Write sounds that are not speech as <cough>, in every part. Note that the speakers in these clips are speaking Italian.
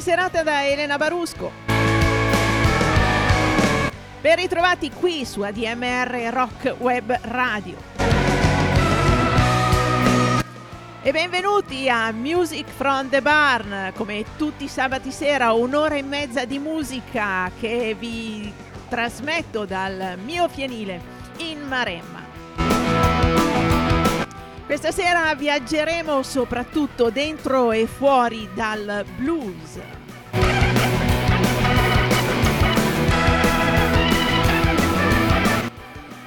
serata da Elena Barusco. Ben ritrovati qui su ADMR Rock Web Radio. E benvenuti a Music from the Barn, come tutti i sabati sera, un'ora e mezza di musica che vi trasmetto dal mio fienile in Maremma. Questa sera viaggeremo soprattutto dentro e fuori dal blues.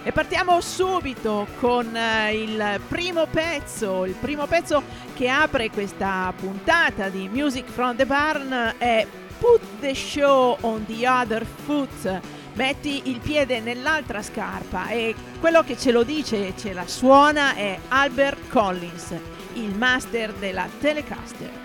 E partiamo subito con eh, il primo pezzo, il primo pezzo che apre questa puntata di Music from the Barn è Put the Show on the Other Foot metti il piede nell'altra scarpa e quello che ce lo dice e ce la suona è Albert Collins, il master della Telecaster.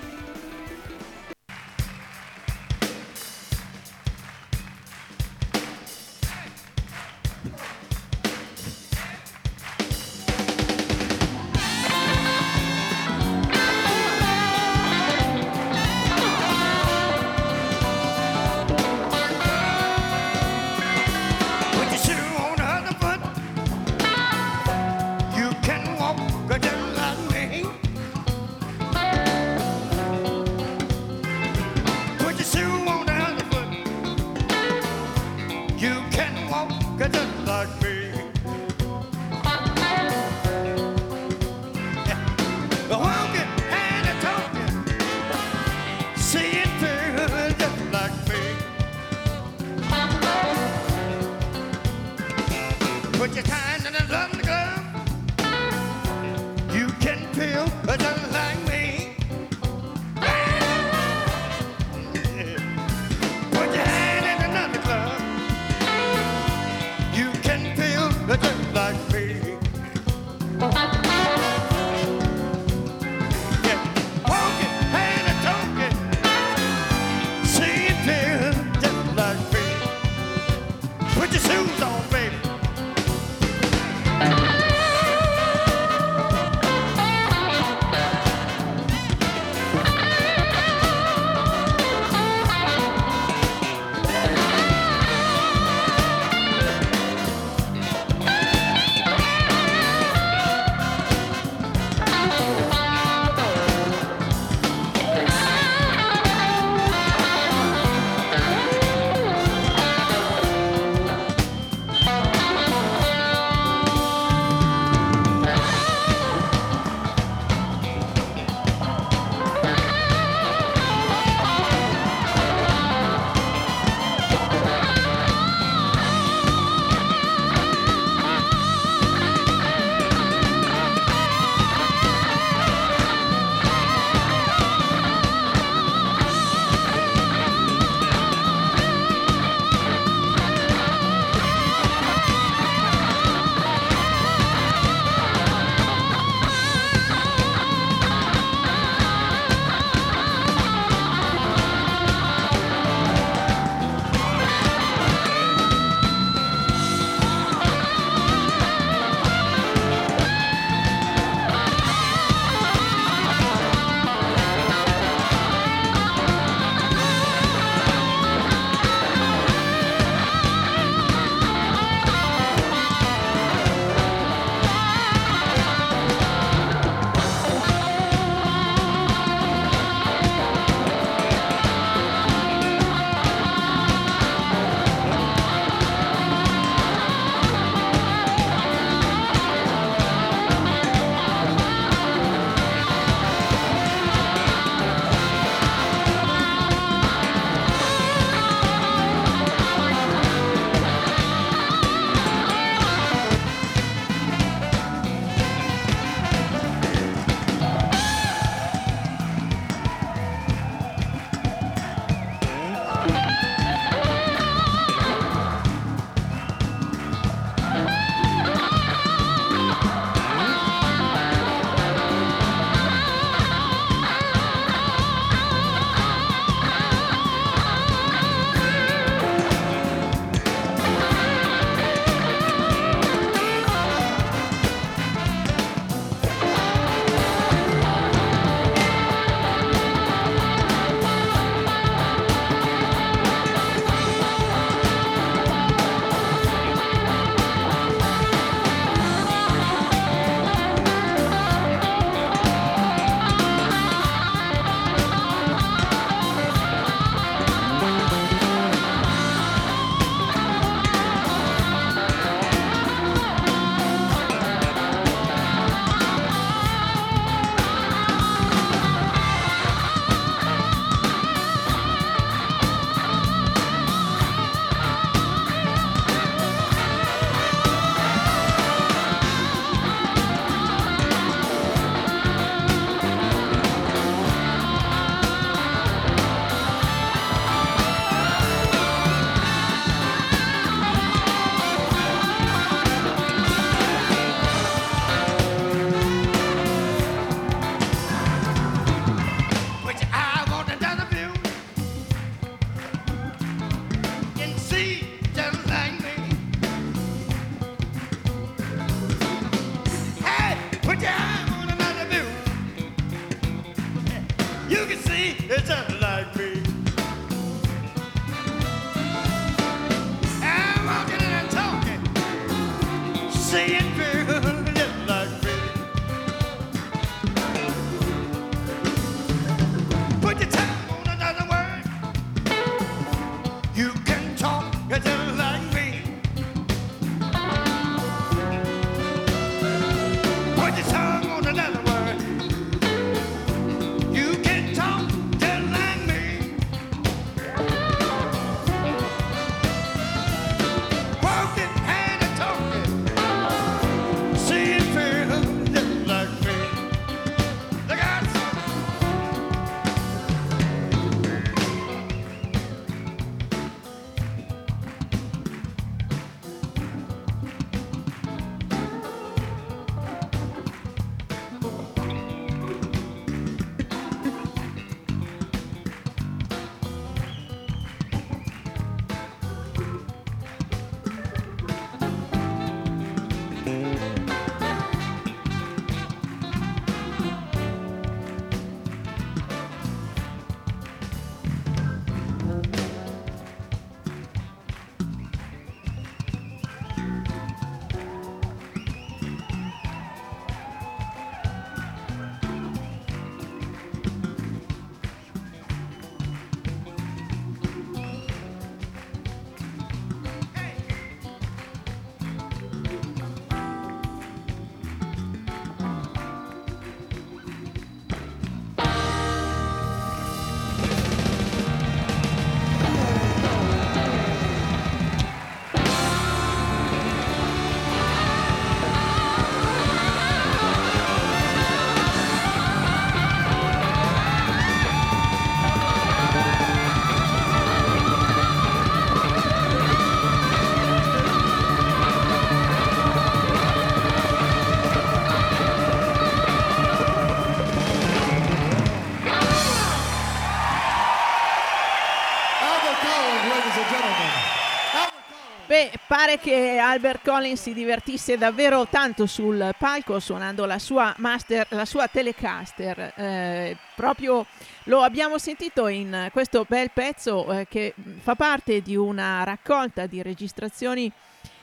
Pare che Albert Collins si divertisse davvero tanto sul palco suonando la sua master, la sua Telecaster. Eh, proprio lo abbiamo sentito in questo bel pezzo eh, che fa parte di una raccolta di registrazioni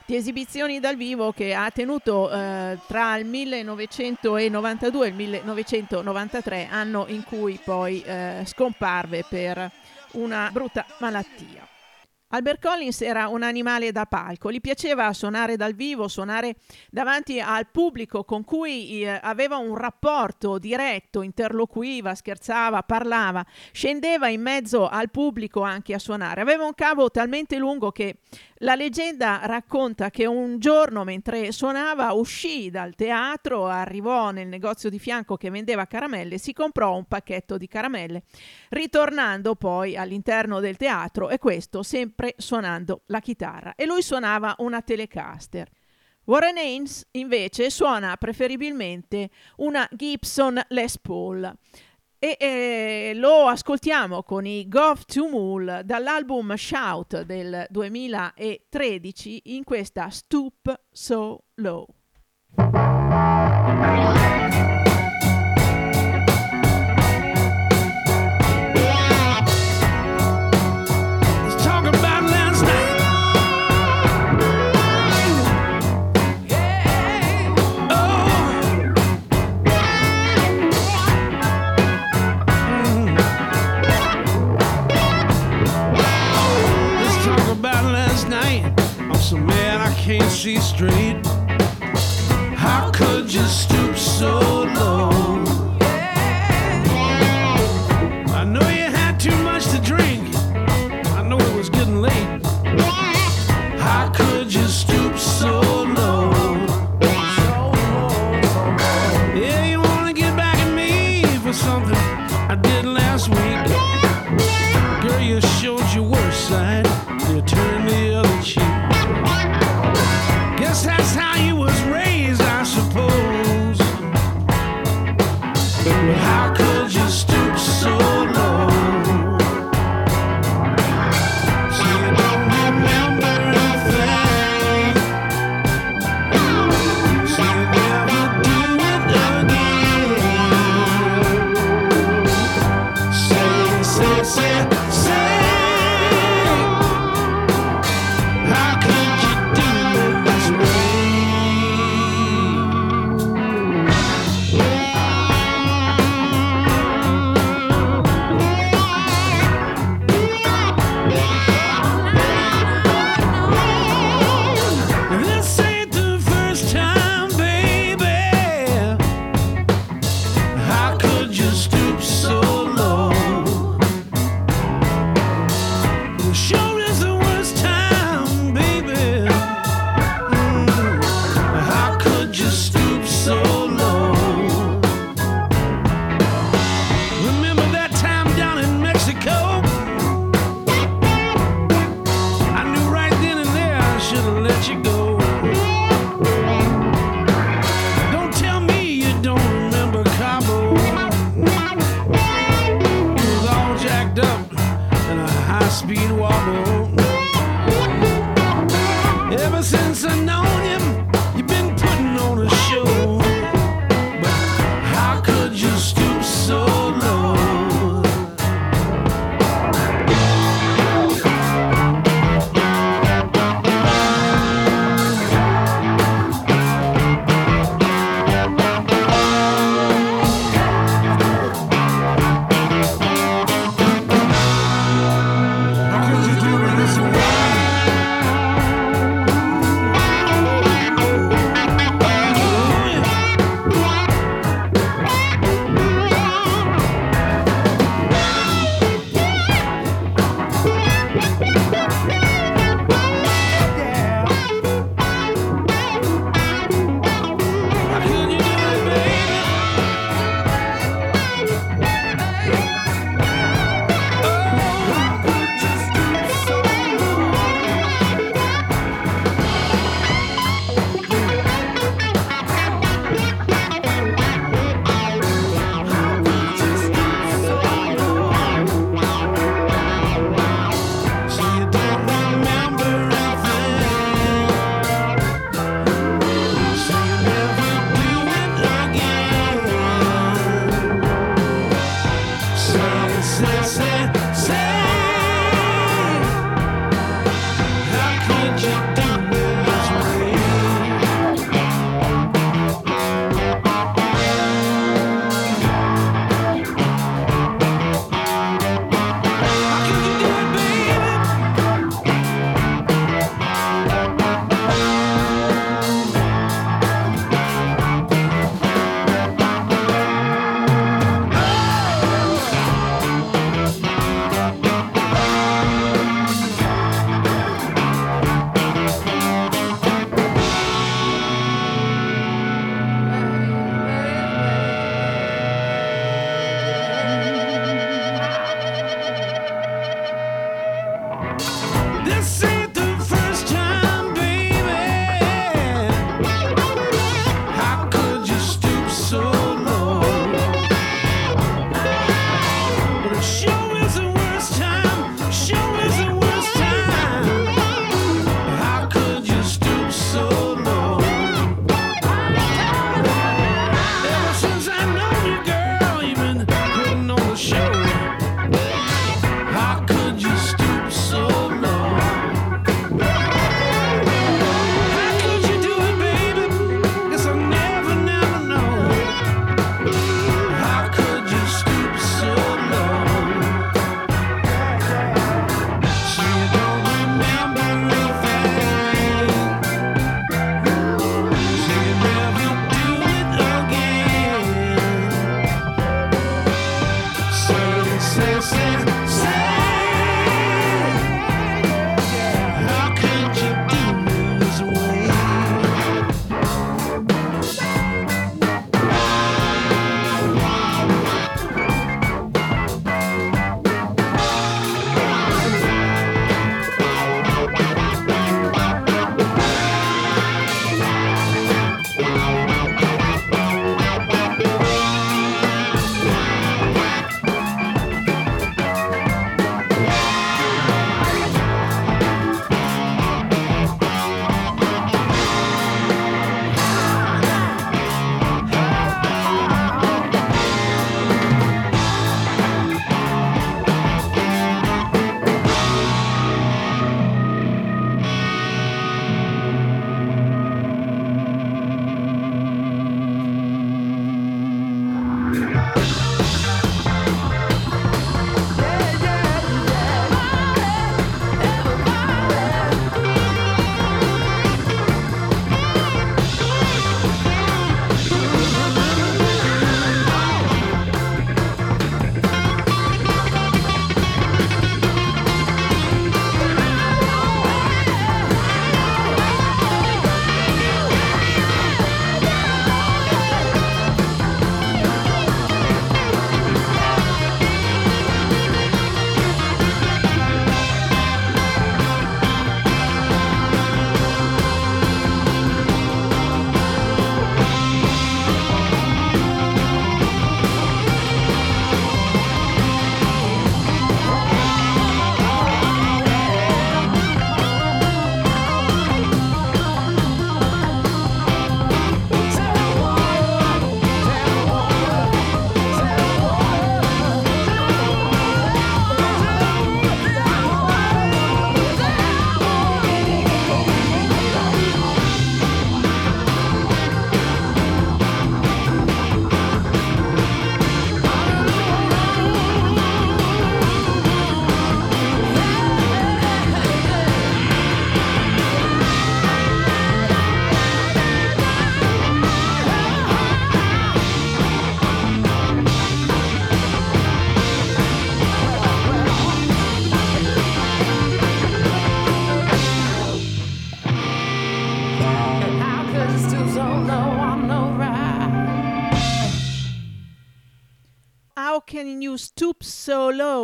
di esibizioni dal vivo che ha tenuto eh, tra il 1992 e il 1993, anno in cui poi eh, scomparve per una brutta malattia. Albert Collins era un animale da palco, gli piaceva suonare dal vivo, suonare davanti al pubblico con cui eh, aveva un rapporto diretto, interloquiva, scherzava, parlava, scendeva in mezzo al pubblico anche a suonare. Aveva un cavo talmente lungo che la leggenda racconta che un giorno mentre suonava uscì dal teatro, arrivò nel negozio di fianco che vendeva caramelle, si comprò un pacchetto di caramelle, ritornando poi all'interno del teatro e questo sempre suonando la chitarra. E lui suonava una Telecaster. Warren Haynes invece suona preferibilmente una Gibson Les Paul e eh, lo ascoltiamo con i Gov to Mool dall'album Shout del 2013 in questa Stoop So Low.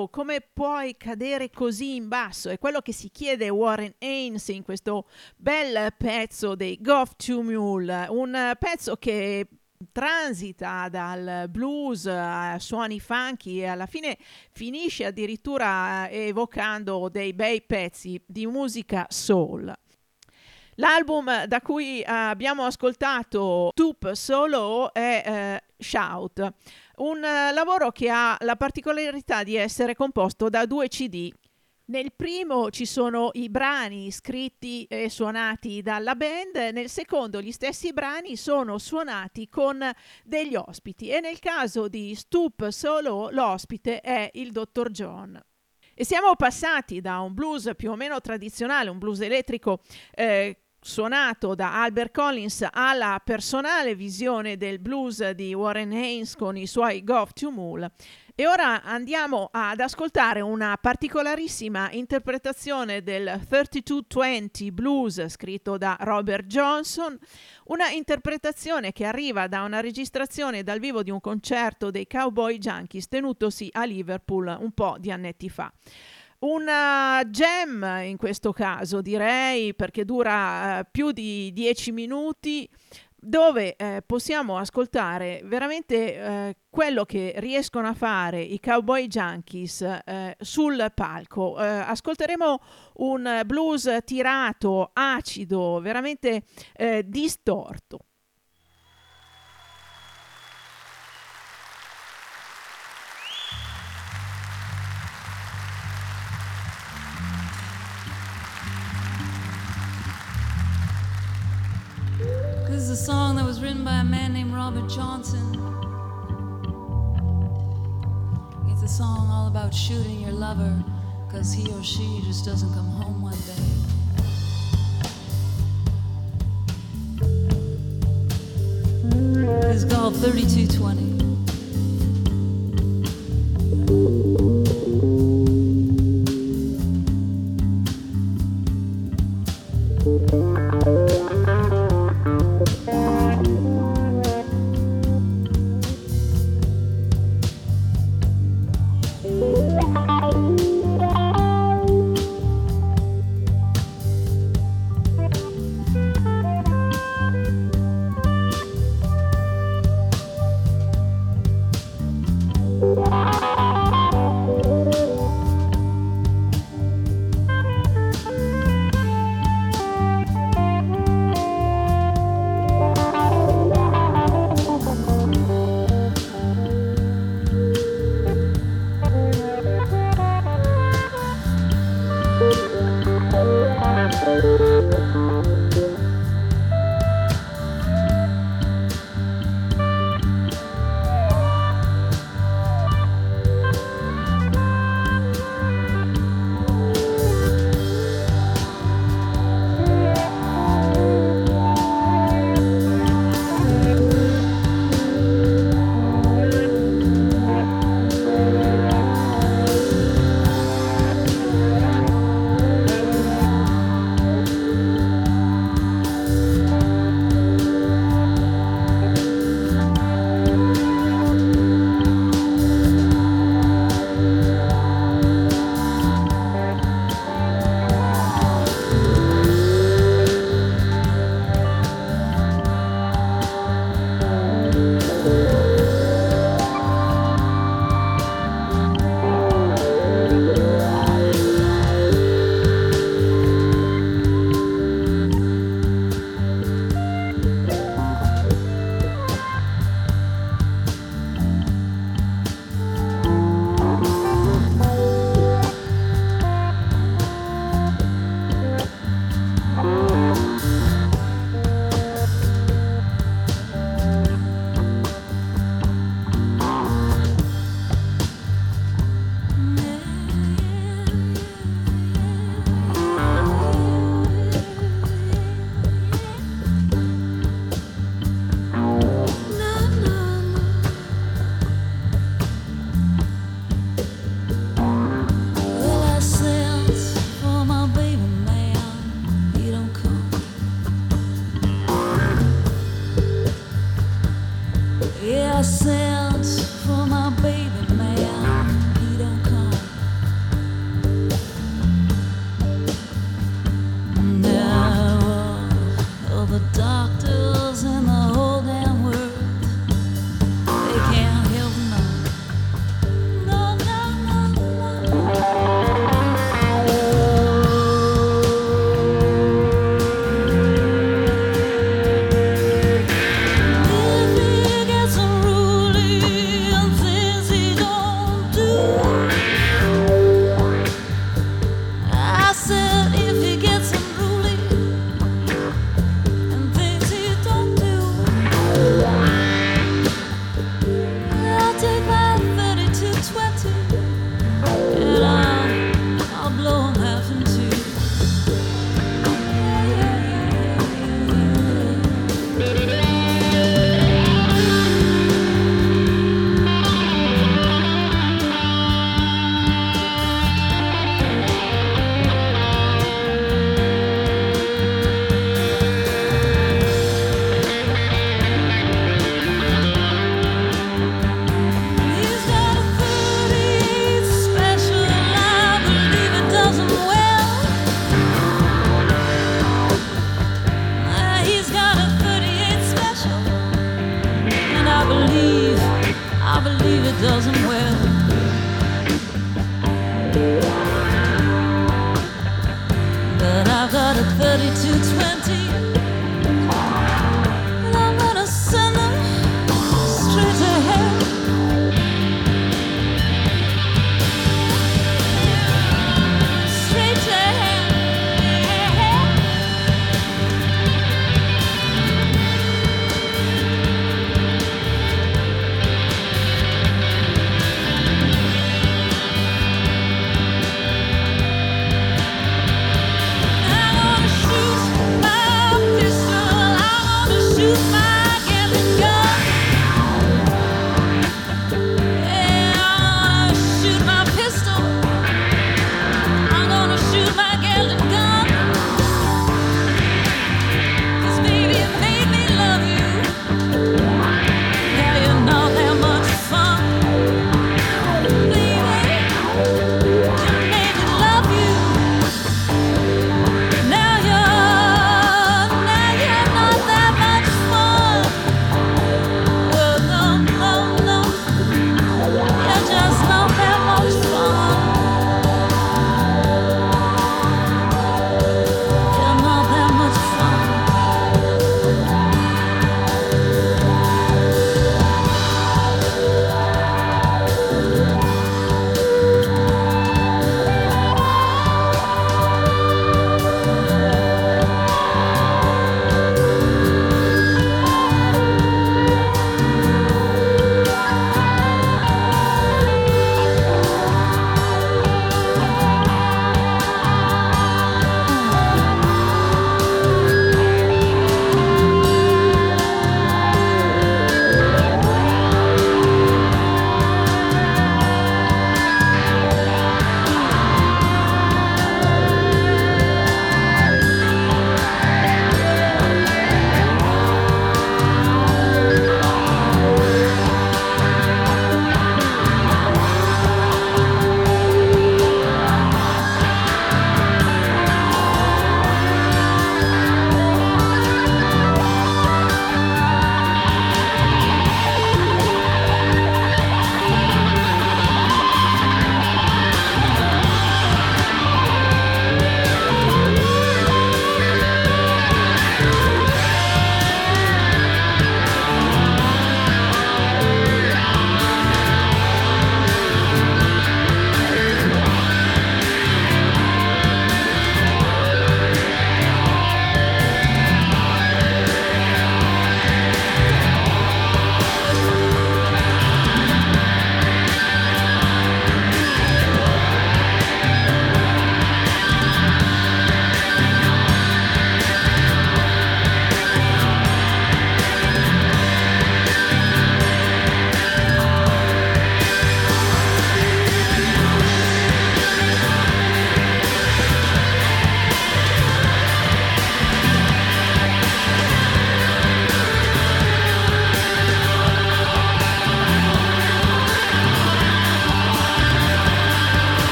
Low? Come puoi cadere così in basso? È quello che si chiede Warren Haynes in questo bel pezzo dei Goff to Mule, un pezzo che transita dal blues a suoni funky e alla fine finisce addirittura evocando dei bei pezzi di musica soul. L'album da cui abbiamo ascoltato Stoop Solo è eh, Shout, un uh, lavoro che ha la particolarità di essere composto da due CD. Nel primo ci sono i brani scritti e suonati dalla band, nel secondo gli stessi brani sono suonati con degli ospiti e nel caso di Stoop Solo l'ospite è il Dr. John. E siamo passati da un blues più o meno tradizionale, un blues elettrico eh, suonato da Albert Collins alla personale visione del blues di Warren Haynes con i suoi Gov to Mule. E ora andiamo ad ascoltare una particolarissima interpretazione del 3220 blues scritto da Robert Johnson, una interpretazione che arriva da una registrazione dal vivo di un concerto dei Cowboy Junkies tenutosi a Liverpool un po' di annetti fa. Una gem in questo caso direi perché dura eh, più di 10 minuti dove eh, possiamo ascoltare veramente eh, quello che riescono a fare i cowboy junkies eh, sul palco. Eh, ascolteremo un blues tirato, acido, veramente eh, distorto. A song that was written by a man named Robert Johnson. It's a song all about shooting your lover because he or she just doesn't come home one day. It's called 3220.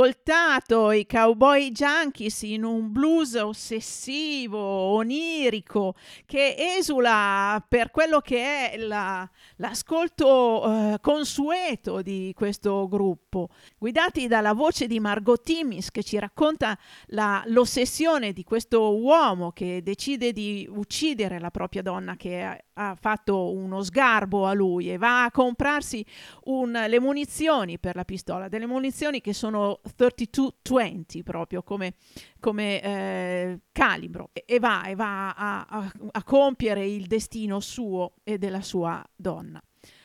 Ascoltato i Cowboy Junkies in un blues ossessivo, onirico, che esula per quello che è la- l'ascolto eh, consueto di questo gruppo, guidati dalla voce di Margot Timmis che ci racconta la- l'ossessione di questo uomo che decide di uccidere la propria donna che ha, fatto uno sgarbo a lui e va a comprarsi un- le munizioni per la pistola, delle munizioni che sono 3220 proprio come, come, eh, calibro e, e va, e va a, a- a compiere il destino suo e della sua donna.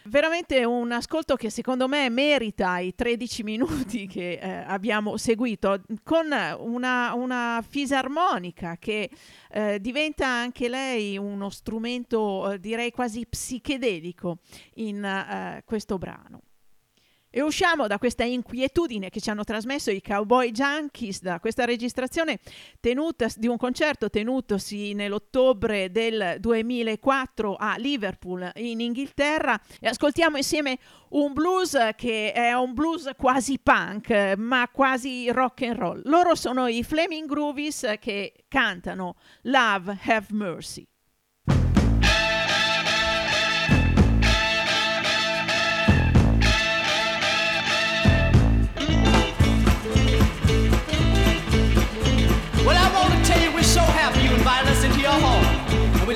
Veramente un ascolto che secondo me merita i 13 minuti <laughs> che eh, abbiamo seguito con una, una fisarmonica che eh, diventa anche lei uno strumento eh, direi quasi psichedelico in eh, questo brano. E usciamo da questa inquietudine che ci hanno trasmesso i Cowboy Junkies da questa registrazione tenuta, di un concerto tenutosi nell'ottobre del 2004 a Liverpool in Inghilterra e ascoltiamo insieme un blues che è un blues quasi punk ma quasi rock and roll. Loro sono i Flaming Groovies che cantano Love Have Mercy.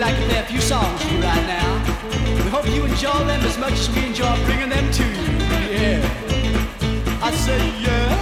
Like to play a few songs for you right now. We hope you enjoy them as much as we enjoy bringing them to you. Yeah. I said, yeah.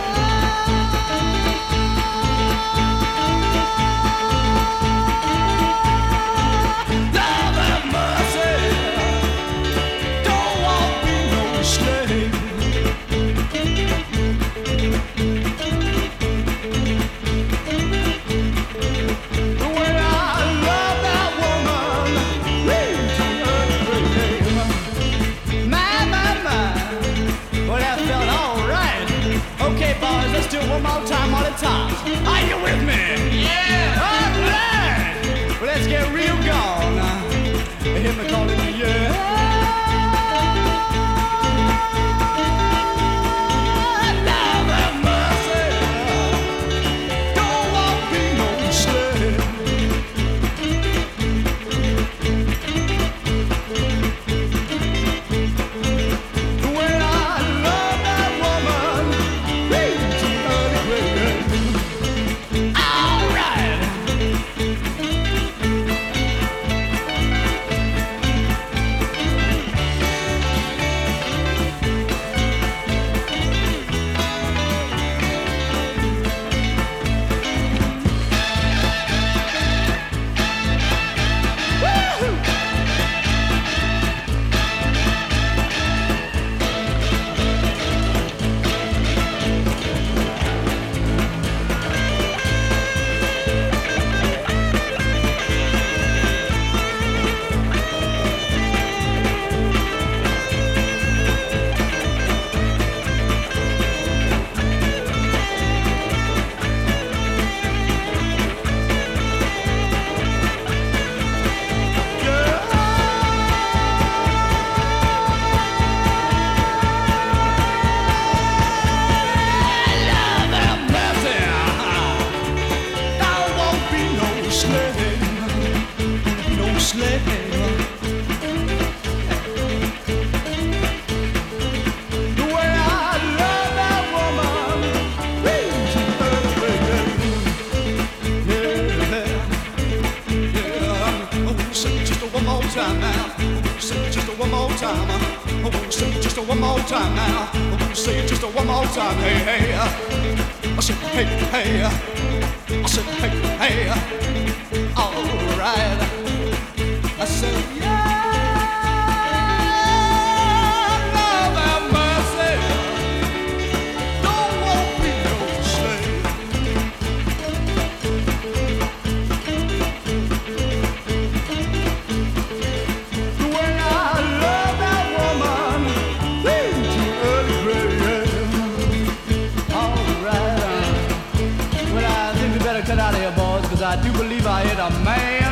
Do believe I hear a man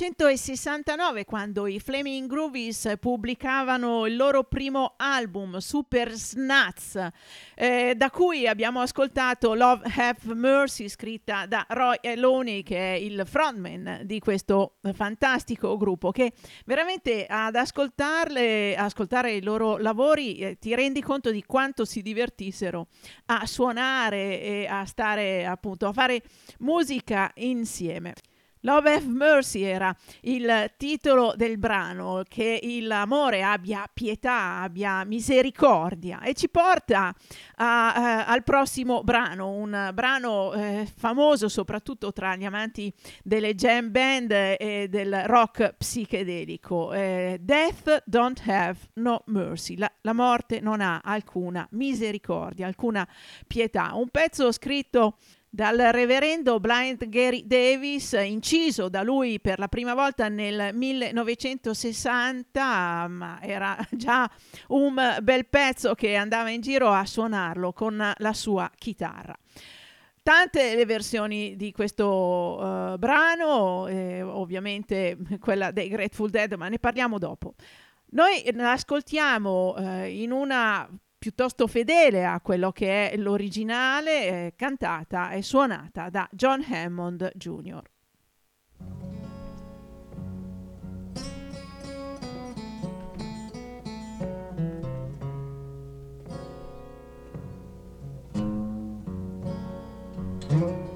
1969 quando i Flaming Groovies pubblicavano il loro primo album, Super Snats, eh, da cui abbiamo ascoltato Love Have Mercy, scritta da Roy Eloni, che è il frontman di questo fantastico gruppo, che veramente ad ascoltarle, ascoltare i loro lavori, eh, ti rendi conto di quanto si divertissero a suonare e a stare appunto a fare musica insieme. Love Have Mercy era il titolo del brano, che l'amore abbia pietà, abbia misericordia e ci porta a- a- al prossimo brano, un brano eh, famoso soprattutto tra gli amanti delle jam band e del rock psichedelico. eh, Death Don't Have No Mercy, la, la morte non ha alcuna misericordia, alcuna pietà. Un pezzo scritto dal reverendo Blind Gary Davis, inciso da lui per la prima volta nel 1960, ma era <laughs> già un bel pezzo che andava in giro a suonarlo con la sua chitarra. Tante le versioni di questo eh, brano, eh, ovviamente quella dei Grateful Dead, ma ne parliamo dopo. Noi l'ascoltiamo eh, in una piuttosto fedele a quello che è l'originale, eh, cantata e suonata da John Hammond Jr. Death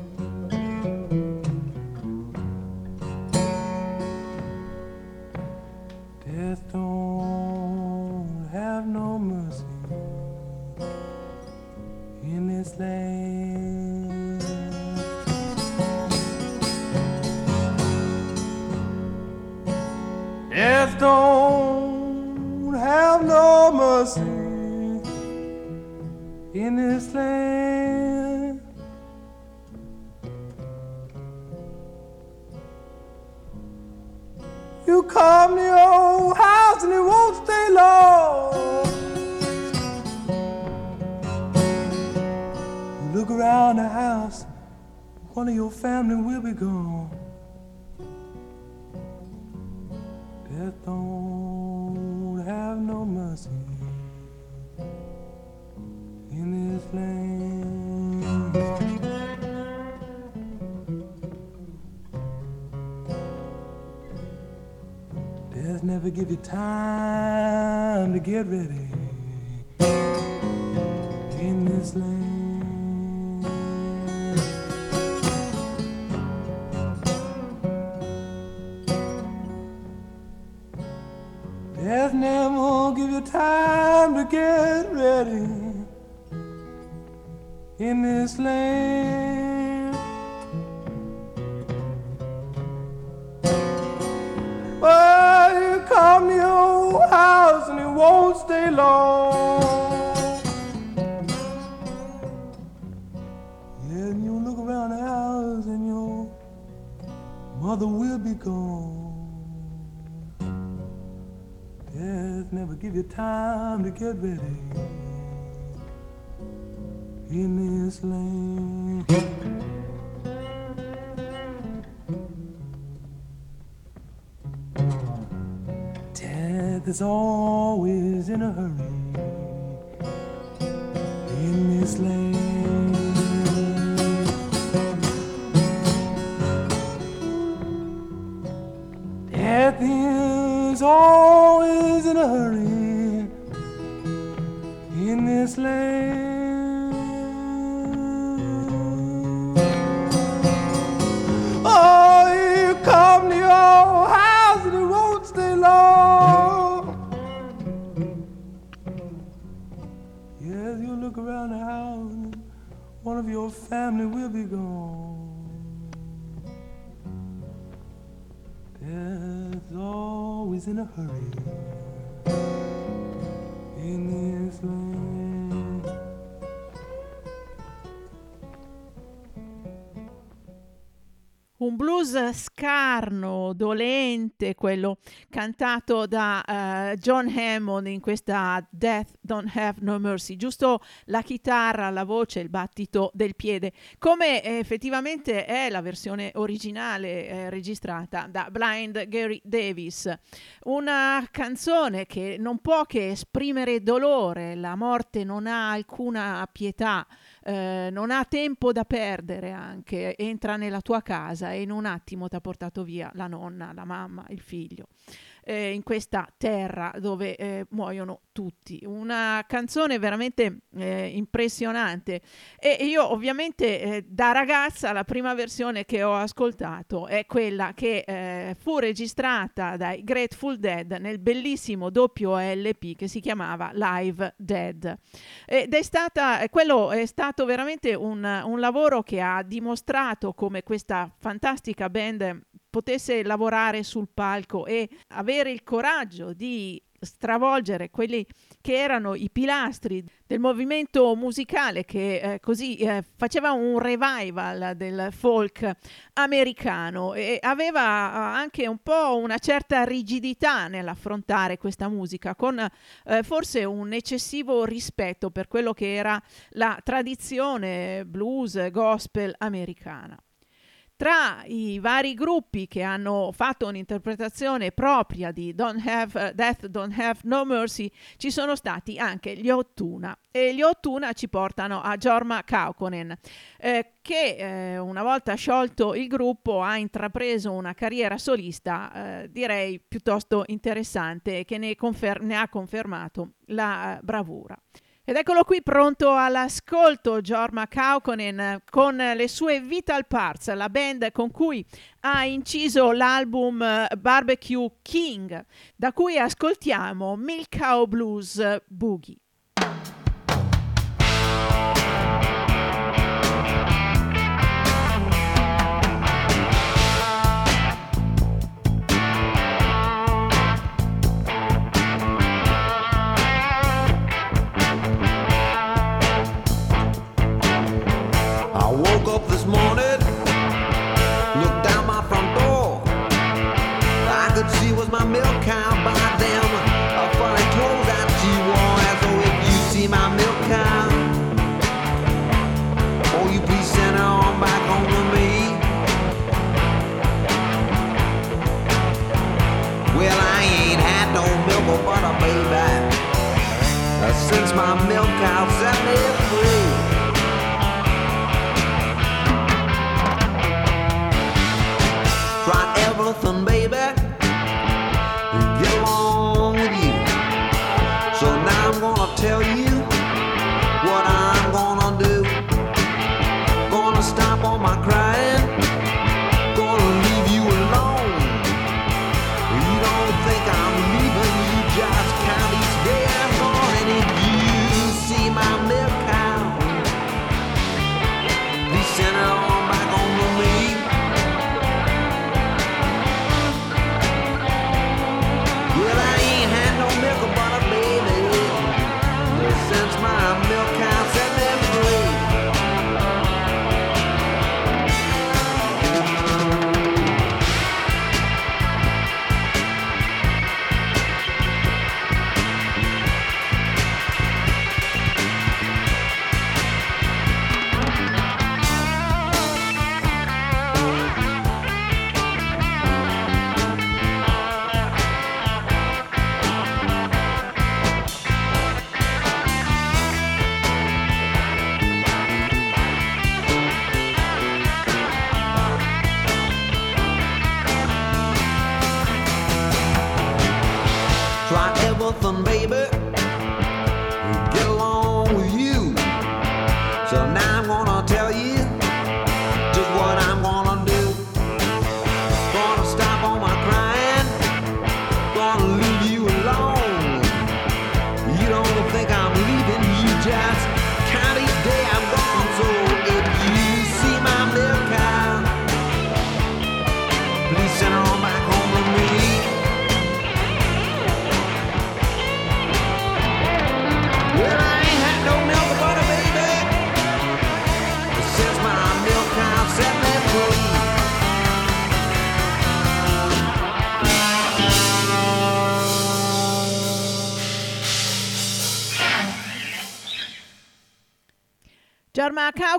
Death always in a hurry in this land. Un blues scarno, dolente, quello cantato da eh, John Hammond in questa Death Don't Have No Mercy, giusto la chitarra, la voce, il battito del piede, come effettivamente è la versione originale eh, registrata da Blind Gary Davis. Una canzone che non può che esprimere dolore, la morte non ha alcuna pietà, eh, non ha tempo da perdere anche, entra nella tua casa e in un attimo ti ha portato via la nonna, la mamma, il figlio. Eh, in questa terra dove eh, muoiono tutti. Una canzone veramente eh, impressionante. E io ovviamente eh, da ragazza la prima versione che ho ascoltato è quella che eh, fu registrata dai Grateful Dead nel bellissimo doppio LP che si chiamava Live Dead. Ed è stata, quello è stato veramente un, un lavoro che ha dimostrato come questa fantastica band potesse lavorare sul palco e avere il coraggio di stravolgere quelli che erano i pilastri del movimento musicale che eh, così eh, faceva un revival del folk americano e aveva eh, anche un po' una certa rigidità nell'affrontare questa musica con eh, forse un eccessivo rispetto per quello che era la tradizione blues gospel americana. Tra i vari gruppi che hanno fatto un'interpretazione propria di Don't Have, uh, Death Don't Have No Mercy ci sono stati anche gli Ottuna e gli Ottuna ci portano a Jorma Kaukonen eh, che eh, una volta sciolto il gruppo ha intrapreso una carriera solista eh, direi piuttosto interessante che ne, confer- ne ha confermato la bravura. Ed eccolo qui pronto all'ascolto Jorma Kaukonen con le sue Vital Parts, la band con cui ha inciso l'album Barbecue King, da cui ascoltiamo Milk Cow Blues Boogie. shouts at me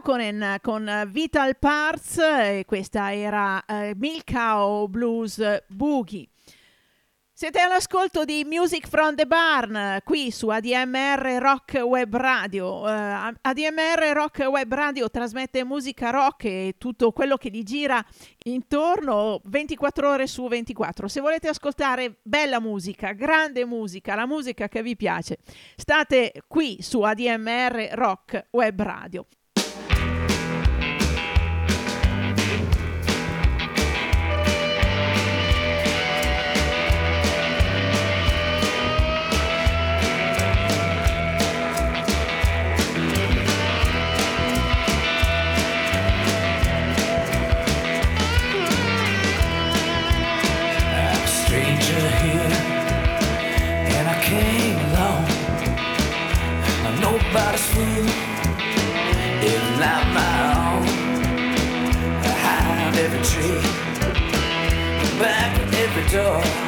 Kaukonen con Vital Parts e questa era eh, Milkao Blues Boogie. Siete all'ascolto di Music from the Barn qui su ADMR Rock Web Radio. Eh, uh, ADMR Rock Web Radio trasmette musica rock e tutto quello che gli gira intorno 24 ore su 24. Se volete ascoltare bella musica, grande musica, la musica che vi piace, state qui su ADMR Rock Web Radio. door.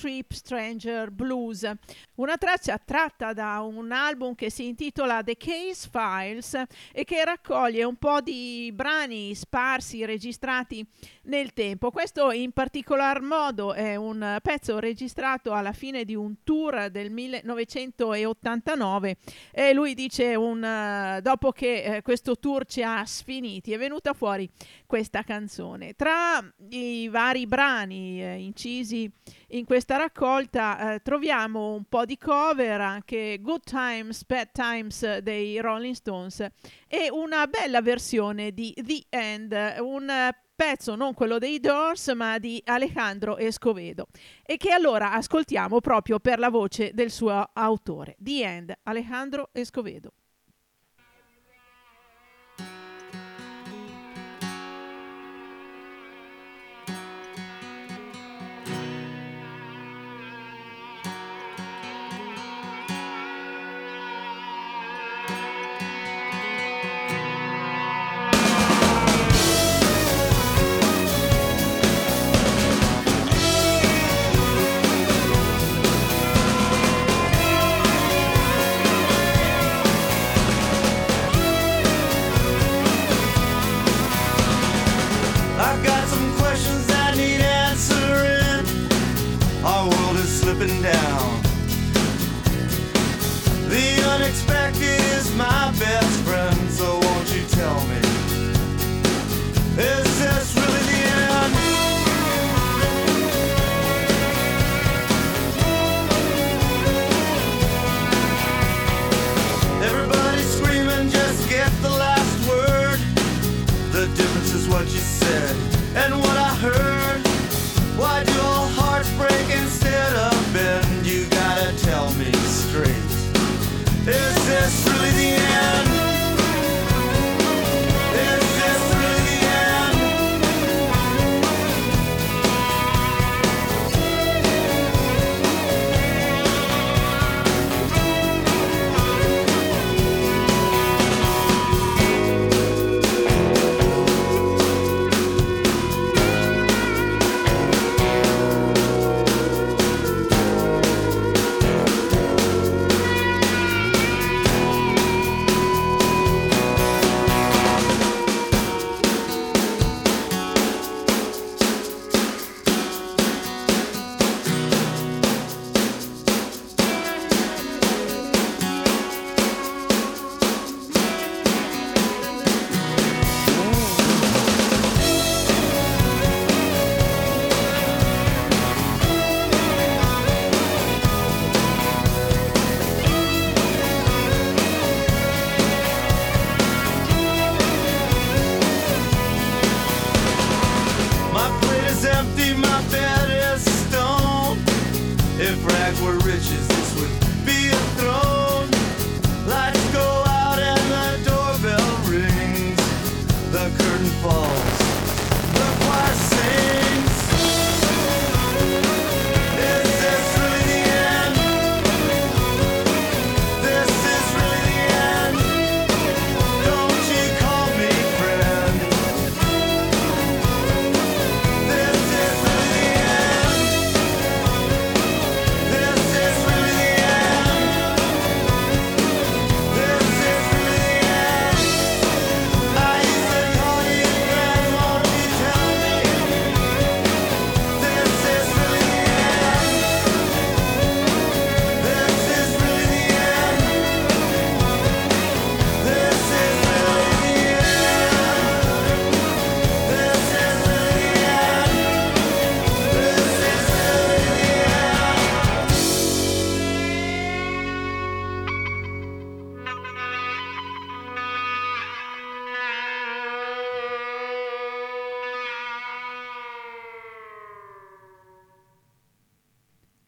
Trip Stranger Blues, una traccia tratta da un album che si intitola The Case Files e che raccoglie un po' di brani sparsi registrati nel tempo. Questo in particolar modo è un pezzo registrato alla fine di un tour del 1989 e lui dice un, eh, dopo che eh, questo tour ci ha sfiniti è venuta fuori questa canzone. Tra i vari brani eh, incisi in questa raccolta eh, troviamo un po' di cover, anche Good Times, Bad Times dei Rolling Stones e una bella versione di The End, un eh, pezzo non quello dei Doors ma di Alejandro Escovedo e che allora ascoltiamo proprio per la voce del suo autore. The End, Alejandro Escovedo. Is down. The unexpected is my best friend, so won't you tell me? Is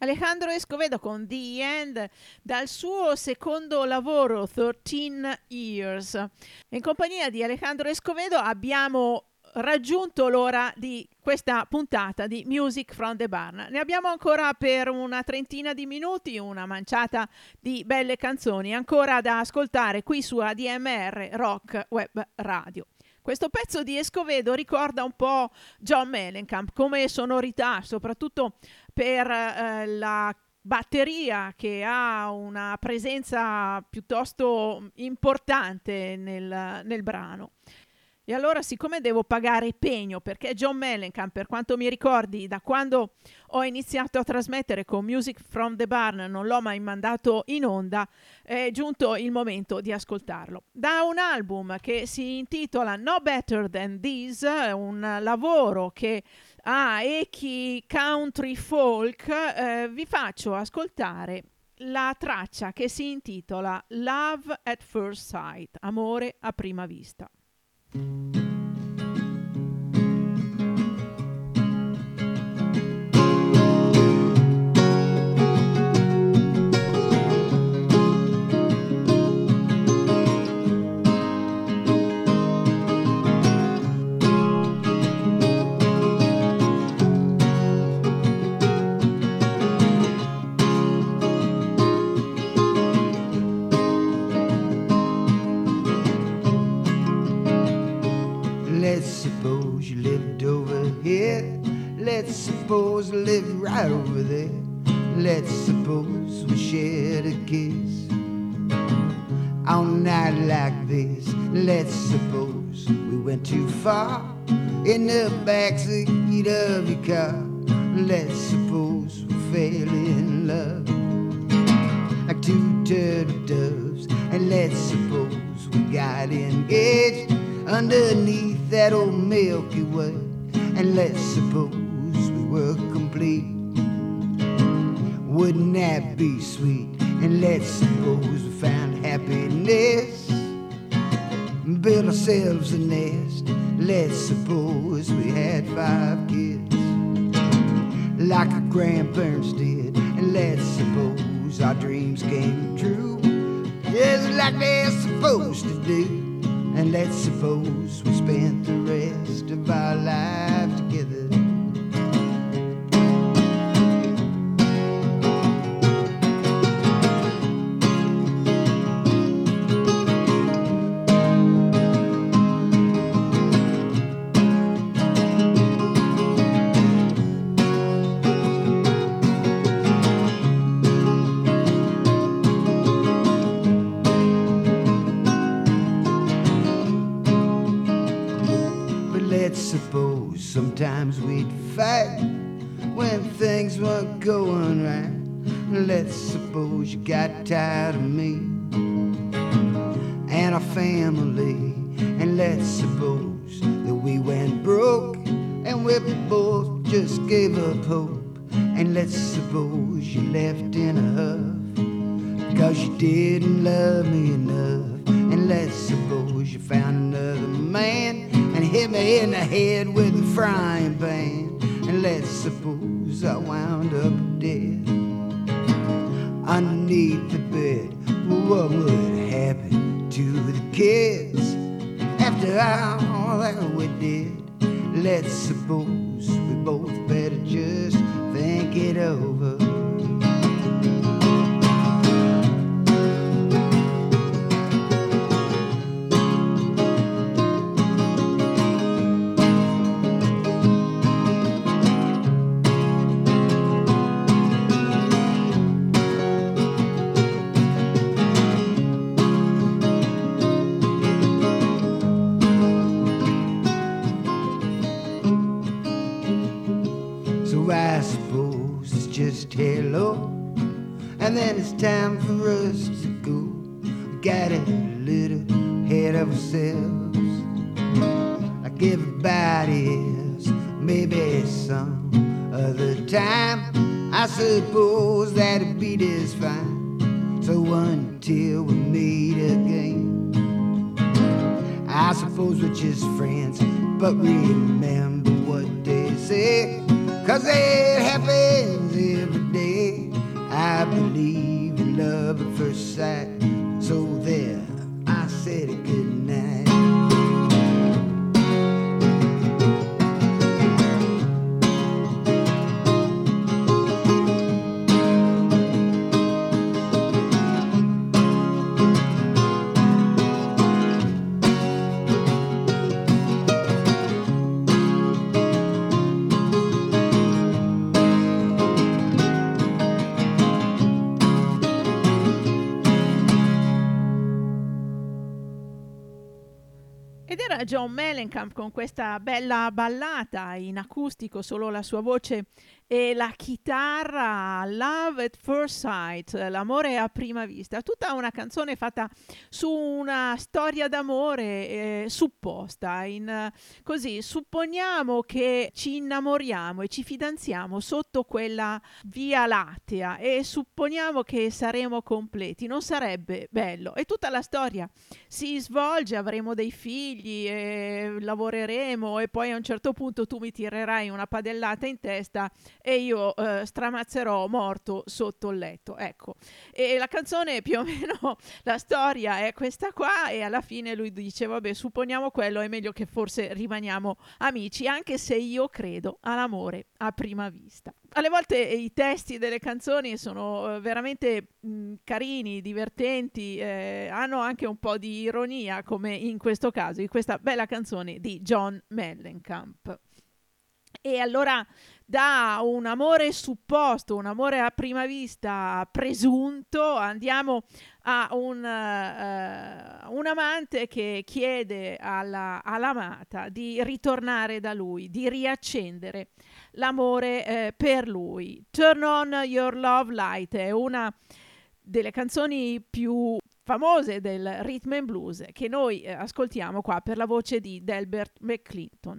Alejandro Escovedo con The End dal suo secondo lavoro 13 Years. In compagnia di Alejandro Escovedo abbiamo raggiunto l'ora di questa puntata di Music from the Barn. Ne abbiamo ancora per una trentina di minuti, una manciata di belle canzoni ancora da ascoltare qui su ADMR Rock Web Radio. Questo pezzo di Escovedo ricorda un po' John Mellencamp come sonorità, soprattutto per eh, la batteria che ha una presenza piuttosto importante nel, nel brano. E allora, siccome devo pagare pegno, perché John Mellencamp, per quanto mi ricordi, da quando ho iniziato a trasmettere con Music from the Barn, non l'ho mai mandato in onda, è giunto il momento di ascoltarlo. Da un album che si intitola No Better Than This, un lavoro che ha echi country folk, eh, vi faccio ascoltare la traccia che si intitola Love at First Sight, amore a prima vista. Thank you. Let's suppose you lived right over there. Let's suppose we shared a kiss. On a night like this, let's suppose we went too far in the backseat of your car. Let's suppose we fell in love like two turtle doves. And let's suppose we got engaged underneath that old Milky Way. And let's suppose we were complete. Wouldn't that be sweet? And let's suppose we found happiness, build ourselves a nest. Let's suppose we had five kids, like our grandparents did. And let's suppose our dreams came true, just like they're supposed to do. And let's suppose we spent the rest of our life suppose you got tired of me and our family. And let's suppose that we went broke and we both just gave up hope. And let's suppose you left John Mellencamp con questa bella ballata in acustico, solo la sua voce e la chitarra Love at First Sight, l'amore a prima vista, tutta una canzone fatta su una storia d'amore eh, supposta, in, così supponiamo che ci innamoriamo e ci fidanziamo sotto quella via lattea e supponiamo che saremo completi, non sarebbe bello. E tutta la storia si svolge, avremo dei figli, e lavoreremo e poi a un certo punto tu mi tirerai una padellata in testa e io eh, stramazzerò morto sotto il letto. Ecco, e la canzone più o <laughs> meno la storia è questa qua e alla fine lui dice vabbè supponiamo quello è meglio che forse rimaniamo amici anche se io credo all'amore a prima vista. Alle volte i testi delle canzoni sono eh, veramente mh, carini, divertenti, eh, hanno anche un po' di ironia come in questo caso, in questa bella canzone di John Mellencamp. E allora da un amore supposto, un amore a prima vista presunto, andiamo a un, eh, un amante che chiede alla, all'amata di ritornare da lui, di riaccendere l'amore eh, per lui. Turn on your love light è una delle canzoni più famose del rhythm and blues che noi eh, ascoltiamo qua per la voce di Delbert McClinton.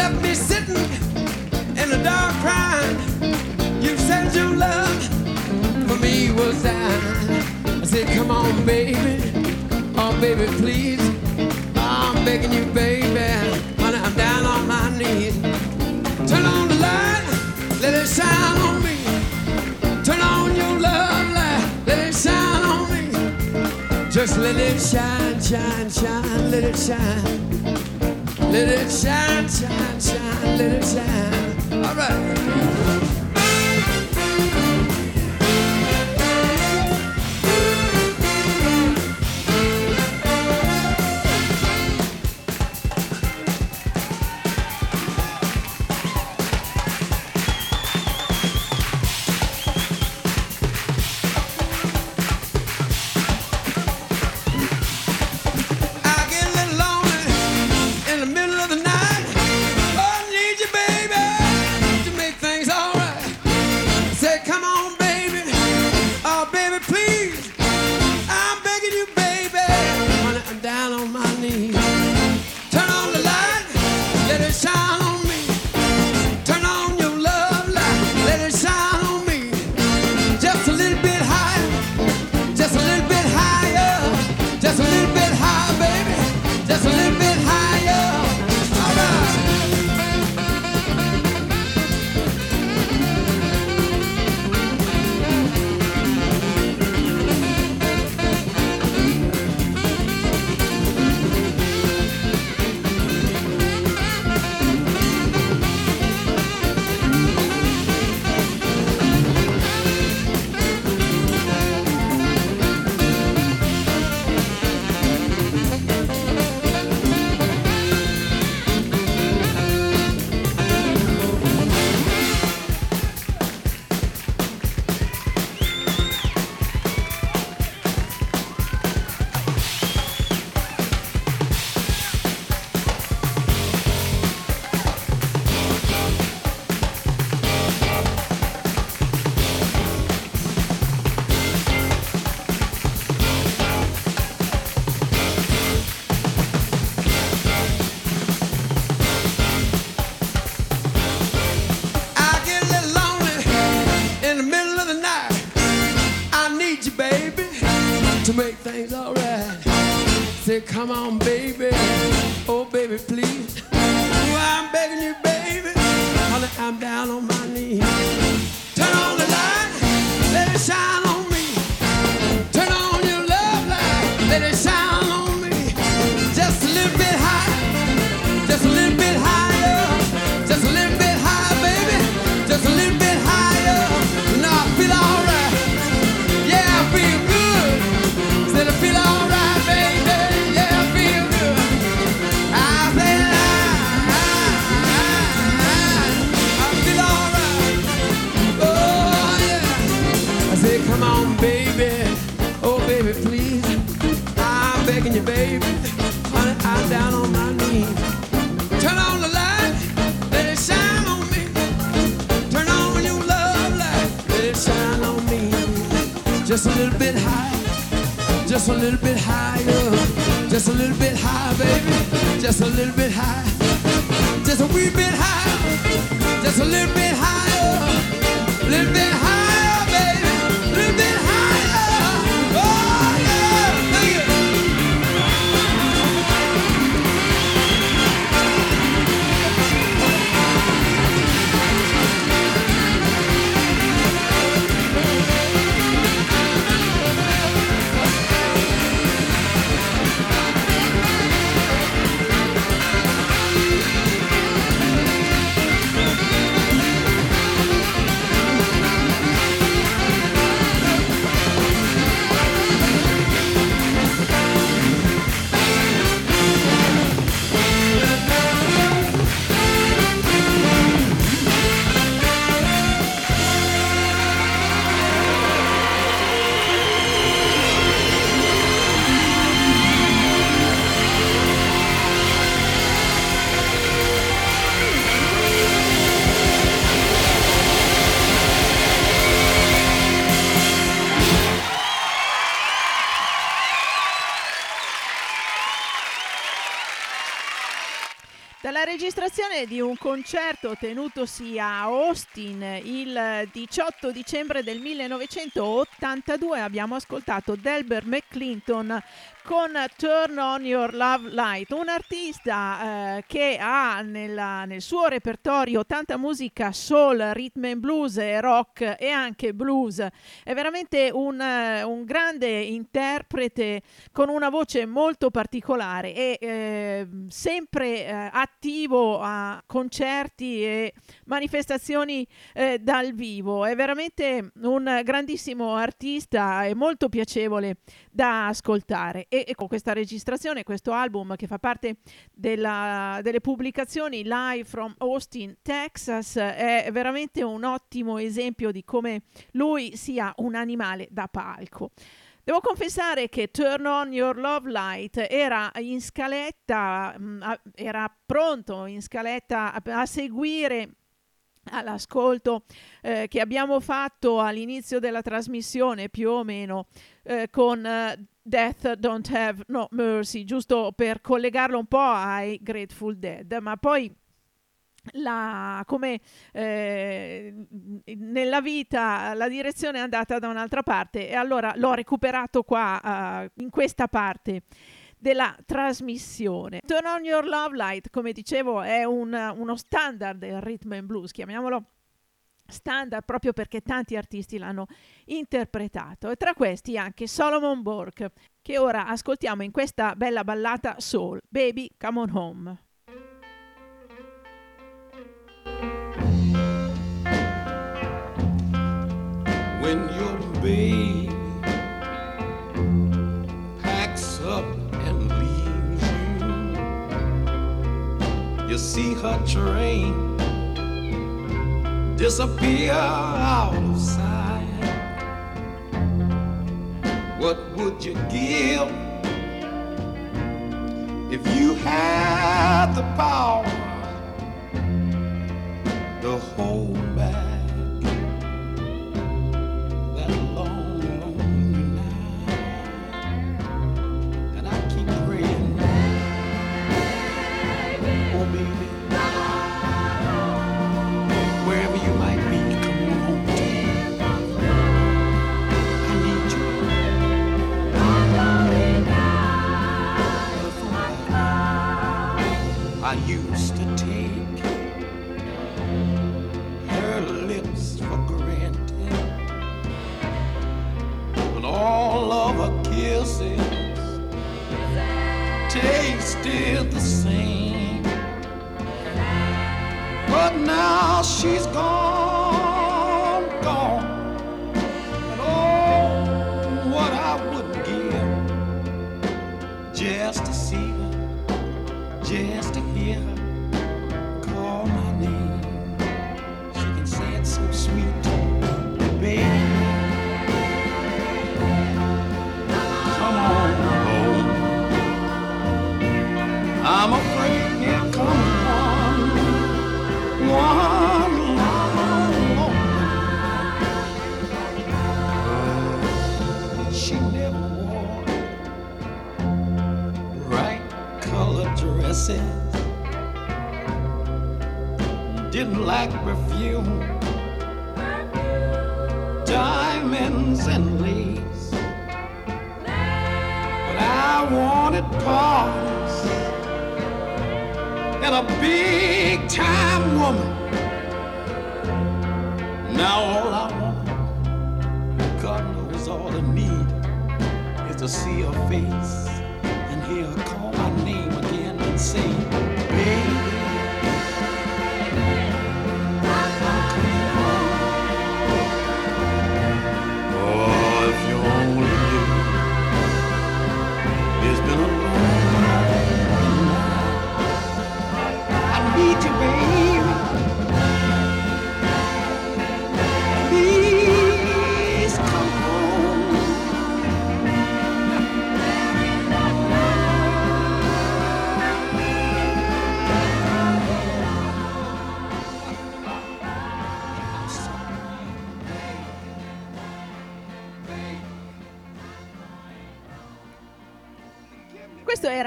left me sitting in the dark crying. You said your love for me was dying. I said, come on, baby, oh, baby, please. Oh, I'm begging you, baby, honey, I'm down on my knees. Turn on the light, let it shine on me. Turn on your love light, let it shine on me. Just let it shine, shine, shine, let it shine. Let it shine, shine, shine, let it shine. Say, come on, baby. Baby. Honey, I'm down on my knees. Turn on the light, let it shine on me. Turn on your love light, let it shine on me. Just a little bit higher, just a little bit higher, just a little bit higher, baby. Just a little bit higher, just a wee bit higher, just a little bit un concerto tenutosi a Austin il 18 dicembre del 1982 abbiamo ascoltato Delbert McClinton con Turn On Your Love Light, un artista eh, che ha nella- nel suo repertorio tanta musica soul, rhythm and blues, rock e anche blues. È veramente un, eh, un grande interprete con una voce molto particolare e eh, sempre eh, attivo a concerti e manifestazioni eh, dal vivo. È veramente un grandissimo artista e molto piacevole da ascoltare. E, con questa registrazione, questo album che fa parte della- delle pubblicazioni Live from Austin, Texas, è veramente un ottimo esempio di come lui sia un animale da palco. Devo confessare che Turn On Your Love Light era in scaletta, a- era pronto in scaletta a seguire all'ascolto eh, che abbiamo fatto all'inizio della trasmissione più o meno eh, con eh, Death Don't Have No Mercy, giusto per collegarlo un po' ai Grateful Dead, ma poi la, come eh, nella vita la direzione è andata da un'altra parte e allora l'ho recuperato qua eh, in questa parte della trasmissione. Turn on your love light, come dicevo, è un- uno standard del rhythm and blues, chiamiamolo standard proprio perché tanti artisti l'hanno interpretato. E tra questi anche Solomon Burke che ora ascoltiamo in questa bella ballata soul. Baby Come On Home. When your baby you. See her train disappear out of sight. What would you give if you had the power to hold back? that long, I used to take. Her lips for granted. And all of her kisses tasted the same. But now she's gone, like perfume, diamonds and lace. But I wanted parties and a big time woman. Now all I want, God knows all I need, is to see her face and hear her call my name again and say, baby. Baby.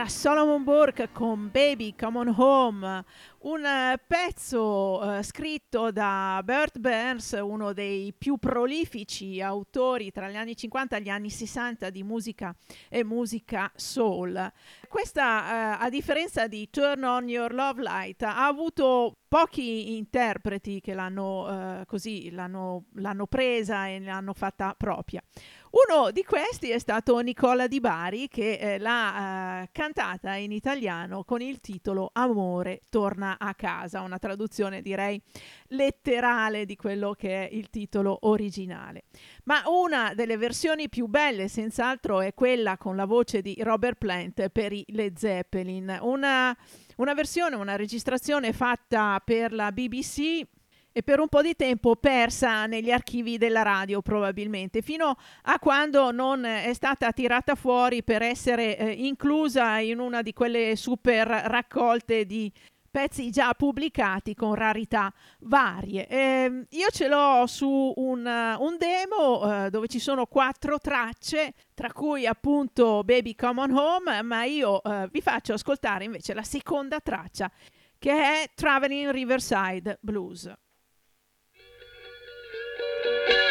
Era Solomon Burke con Baby Come On Home, un eh, pezzo eh, scritto da Burt Burns, uno dei più prolifici autori tra gli anni 50 e gli anni 60 di musica e musica soul. Questa, eh, a differenza di Turn On Your Love Light, ha avuto pochi interpreti che l'hanno, eh, così, l'hanno, l'hanno presa e l'hanno fatta propria. Uno di questi è stato Nicola Di Bari che eh, l'ha eh, cantata in italiano con il titolo Amore torna a casa, una traduzione direi letterale di quello che è il titolo originale. Ma una delle versioni più belle senz'altro è quella con la voce di Robert Plant per i Led Zeppelin, una, una versione, una registrazione fatta per la BBC e per un po' di tempo persa negli archivi della radio probabilmente, fino a quando non è stata tirata fuori per essere eh, inclusa in una di quelle super raccolte di pezzi già pubblicati con rarità varie. Eh, io ce l'ho su un, un demo eh, dove ci sono quattro tracce, tra cui appunto Baby Come On Home, ma io eh, vi faccio ascoltare invece la seconda traccia che è Traveling Riverside Blues. thank you.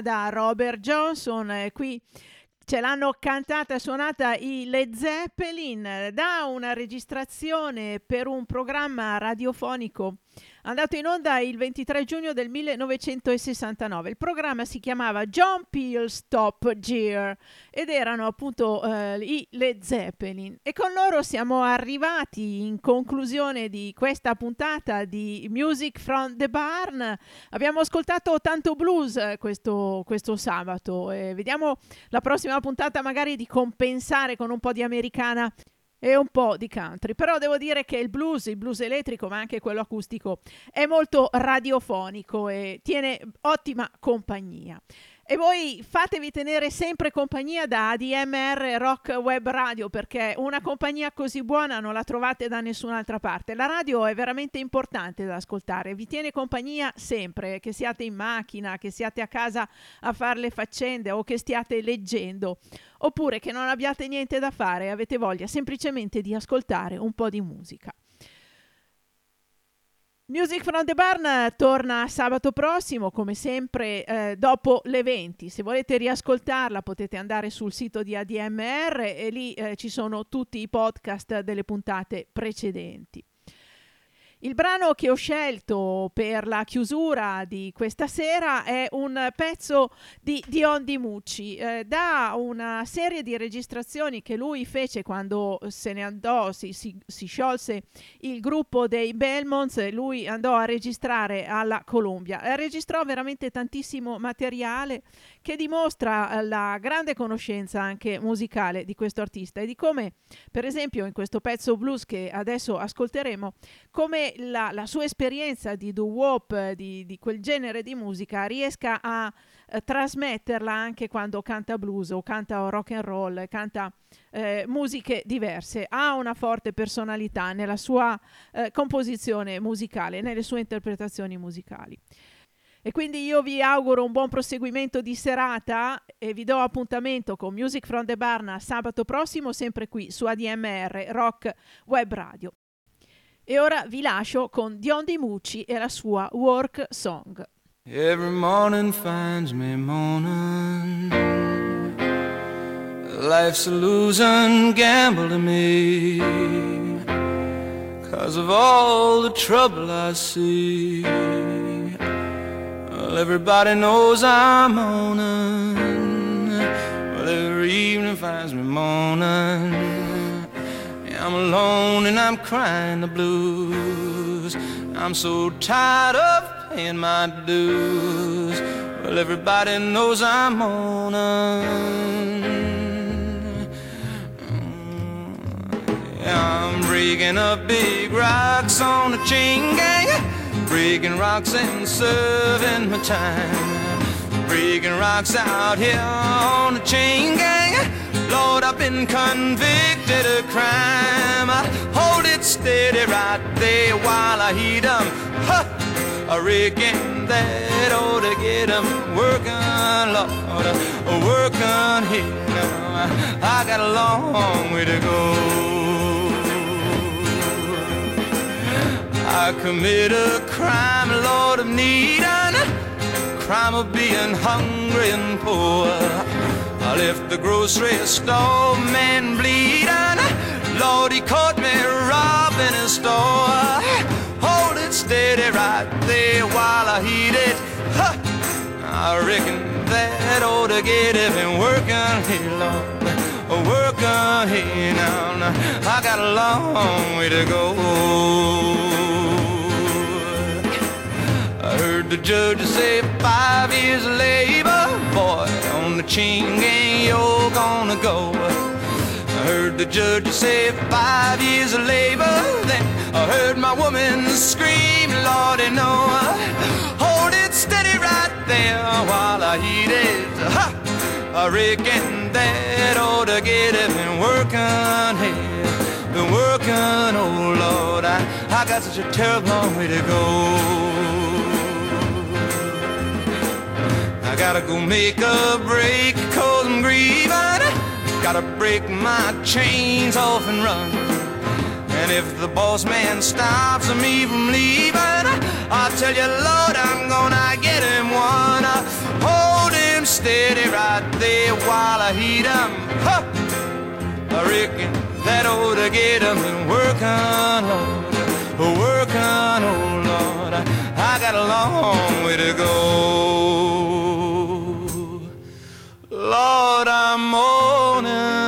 Da Robert Johnson, eh, qui ce l'hanno cantata e suonata i Led Zeppelin eh, da una registrazione per un programma radiofonico andato in onda il 23 giugno del 1969. Il programma si chiamava John Peel's Top Gear ed erano appunto eh, i Led Zeppelin. E con loro siamo arrivati in conclusione di questa puntata di Music from the Barn. Abbiamo ascoltato tanto blues eh, questo, questo sabato e vediamo la prossima puntata magari di compensare con un po' di americana e un po' di country, però devo dire che il blues, il blues elettrico, ma anche quello acustico, è molto radiofonico e tiene ottima compagnia. E voi fatevi tenere sempre compagnia da ADMR Rock Web Radio perché una compagnia così buona non la trovate da nessun'altra parte. La radio è veramente importante da ascoltare, vi tiene compagnia sempre, che siate in macchina, che siate a casa a fare le faccende o che stiate leggendo, oppure che non abbiate niente da fare e avete voglia semplicemente di ascoltare un po' di musica. Music from the Barn torna sabato prossimo, come sempre, eh, dopo le 20. Se volete riascoltarla potete andare sul sito di ADMR e lì eh, ci sono tutti i podcast delle puntate precedenti. Il brano che ho scelto per la chiusura di questa sera è un pezzo di Dion Di Mucci, eh, da una serie di registrazioni che lui fece quando se ne andò, si, si, si sciolse il gruppo dei Belmonts, lui andò a registrare alla Columbia. Eh, registrò veramente tantissimo materiale che dimostra eh, la grande conoscenza anche musicale di questo artista e di come, per esempio, in questo pezzo blues che adesso ascolteremo, come la, la sua esperienza di doo-wop, di, di, quel genere di musica, riesca a eh, trasmetterla anche quando canta blues o canta rock and roll, canta eh, musiche diverse. Ha una forte personalità nella sua eh, composizione musicale, nelle sue interpretazioni musicali. E quindi io vi auguro un buon proseguimento di serata e vi do appuntamento con Music from the Barn sabato prossimo, sempre qui su ADMR Rock Web Radio. E ora vi lascio con Dion Di Mucci e la sua Work Song. Every morning finds me moaning. Life's a losing gamble to me. Cause of all the trouble I see. Well, everybody knows I'm moaning. Well, every evening finds me moaning. Yeah, I'm alone and I'm crying the blues. I'm so tired of paying my dues. Well, everybody knows I'm moaning. Mm, yeah, I'm breaking up big rocks on the chain gang. Breaking rocks and serving my time. Breaking rocks out here on the chain gang. Lord, I've been convicted of crime. I hold it steady right there while I heat 'em. Huh! I reckon that ought to get 'em working, Lord, working here. I got a long way to go. I commit a crime, Lord, of need, crime of being hungry and poor. I left the grocery store, man bleeding. Lord, he caught me robbing a store. Hold it steady right there while I heat it. Huh. I reckon that ought to get it been working here, Lord. Working here now. I got a long way to go. The judge said five years of labor, boy, on the chain gang you're gonna go. I heard the judge say five years of labor, then I heard my woman scream, Lordy, no. Uh, hold it steady right there while I heat it. Ha! I reckon that ought to get it been working here, been working, oh Lord, I, I got such a terrible long way to go. I gotta go make a break cause I'm grieving. Gotta break my chains off and run. And if the boss man stops me from leaving, I'll tell you, Lord, I'm gonna get him one. Uh, hold him steady right there while I heat him. Huh. I reckon that ought to get him working, Lord, working, oh Lord. I got a long way to go. Lord, I'm mourning.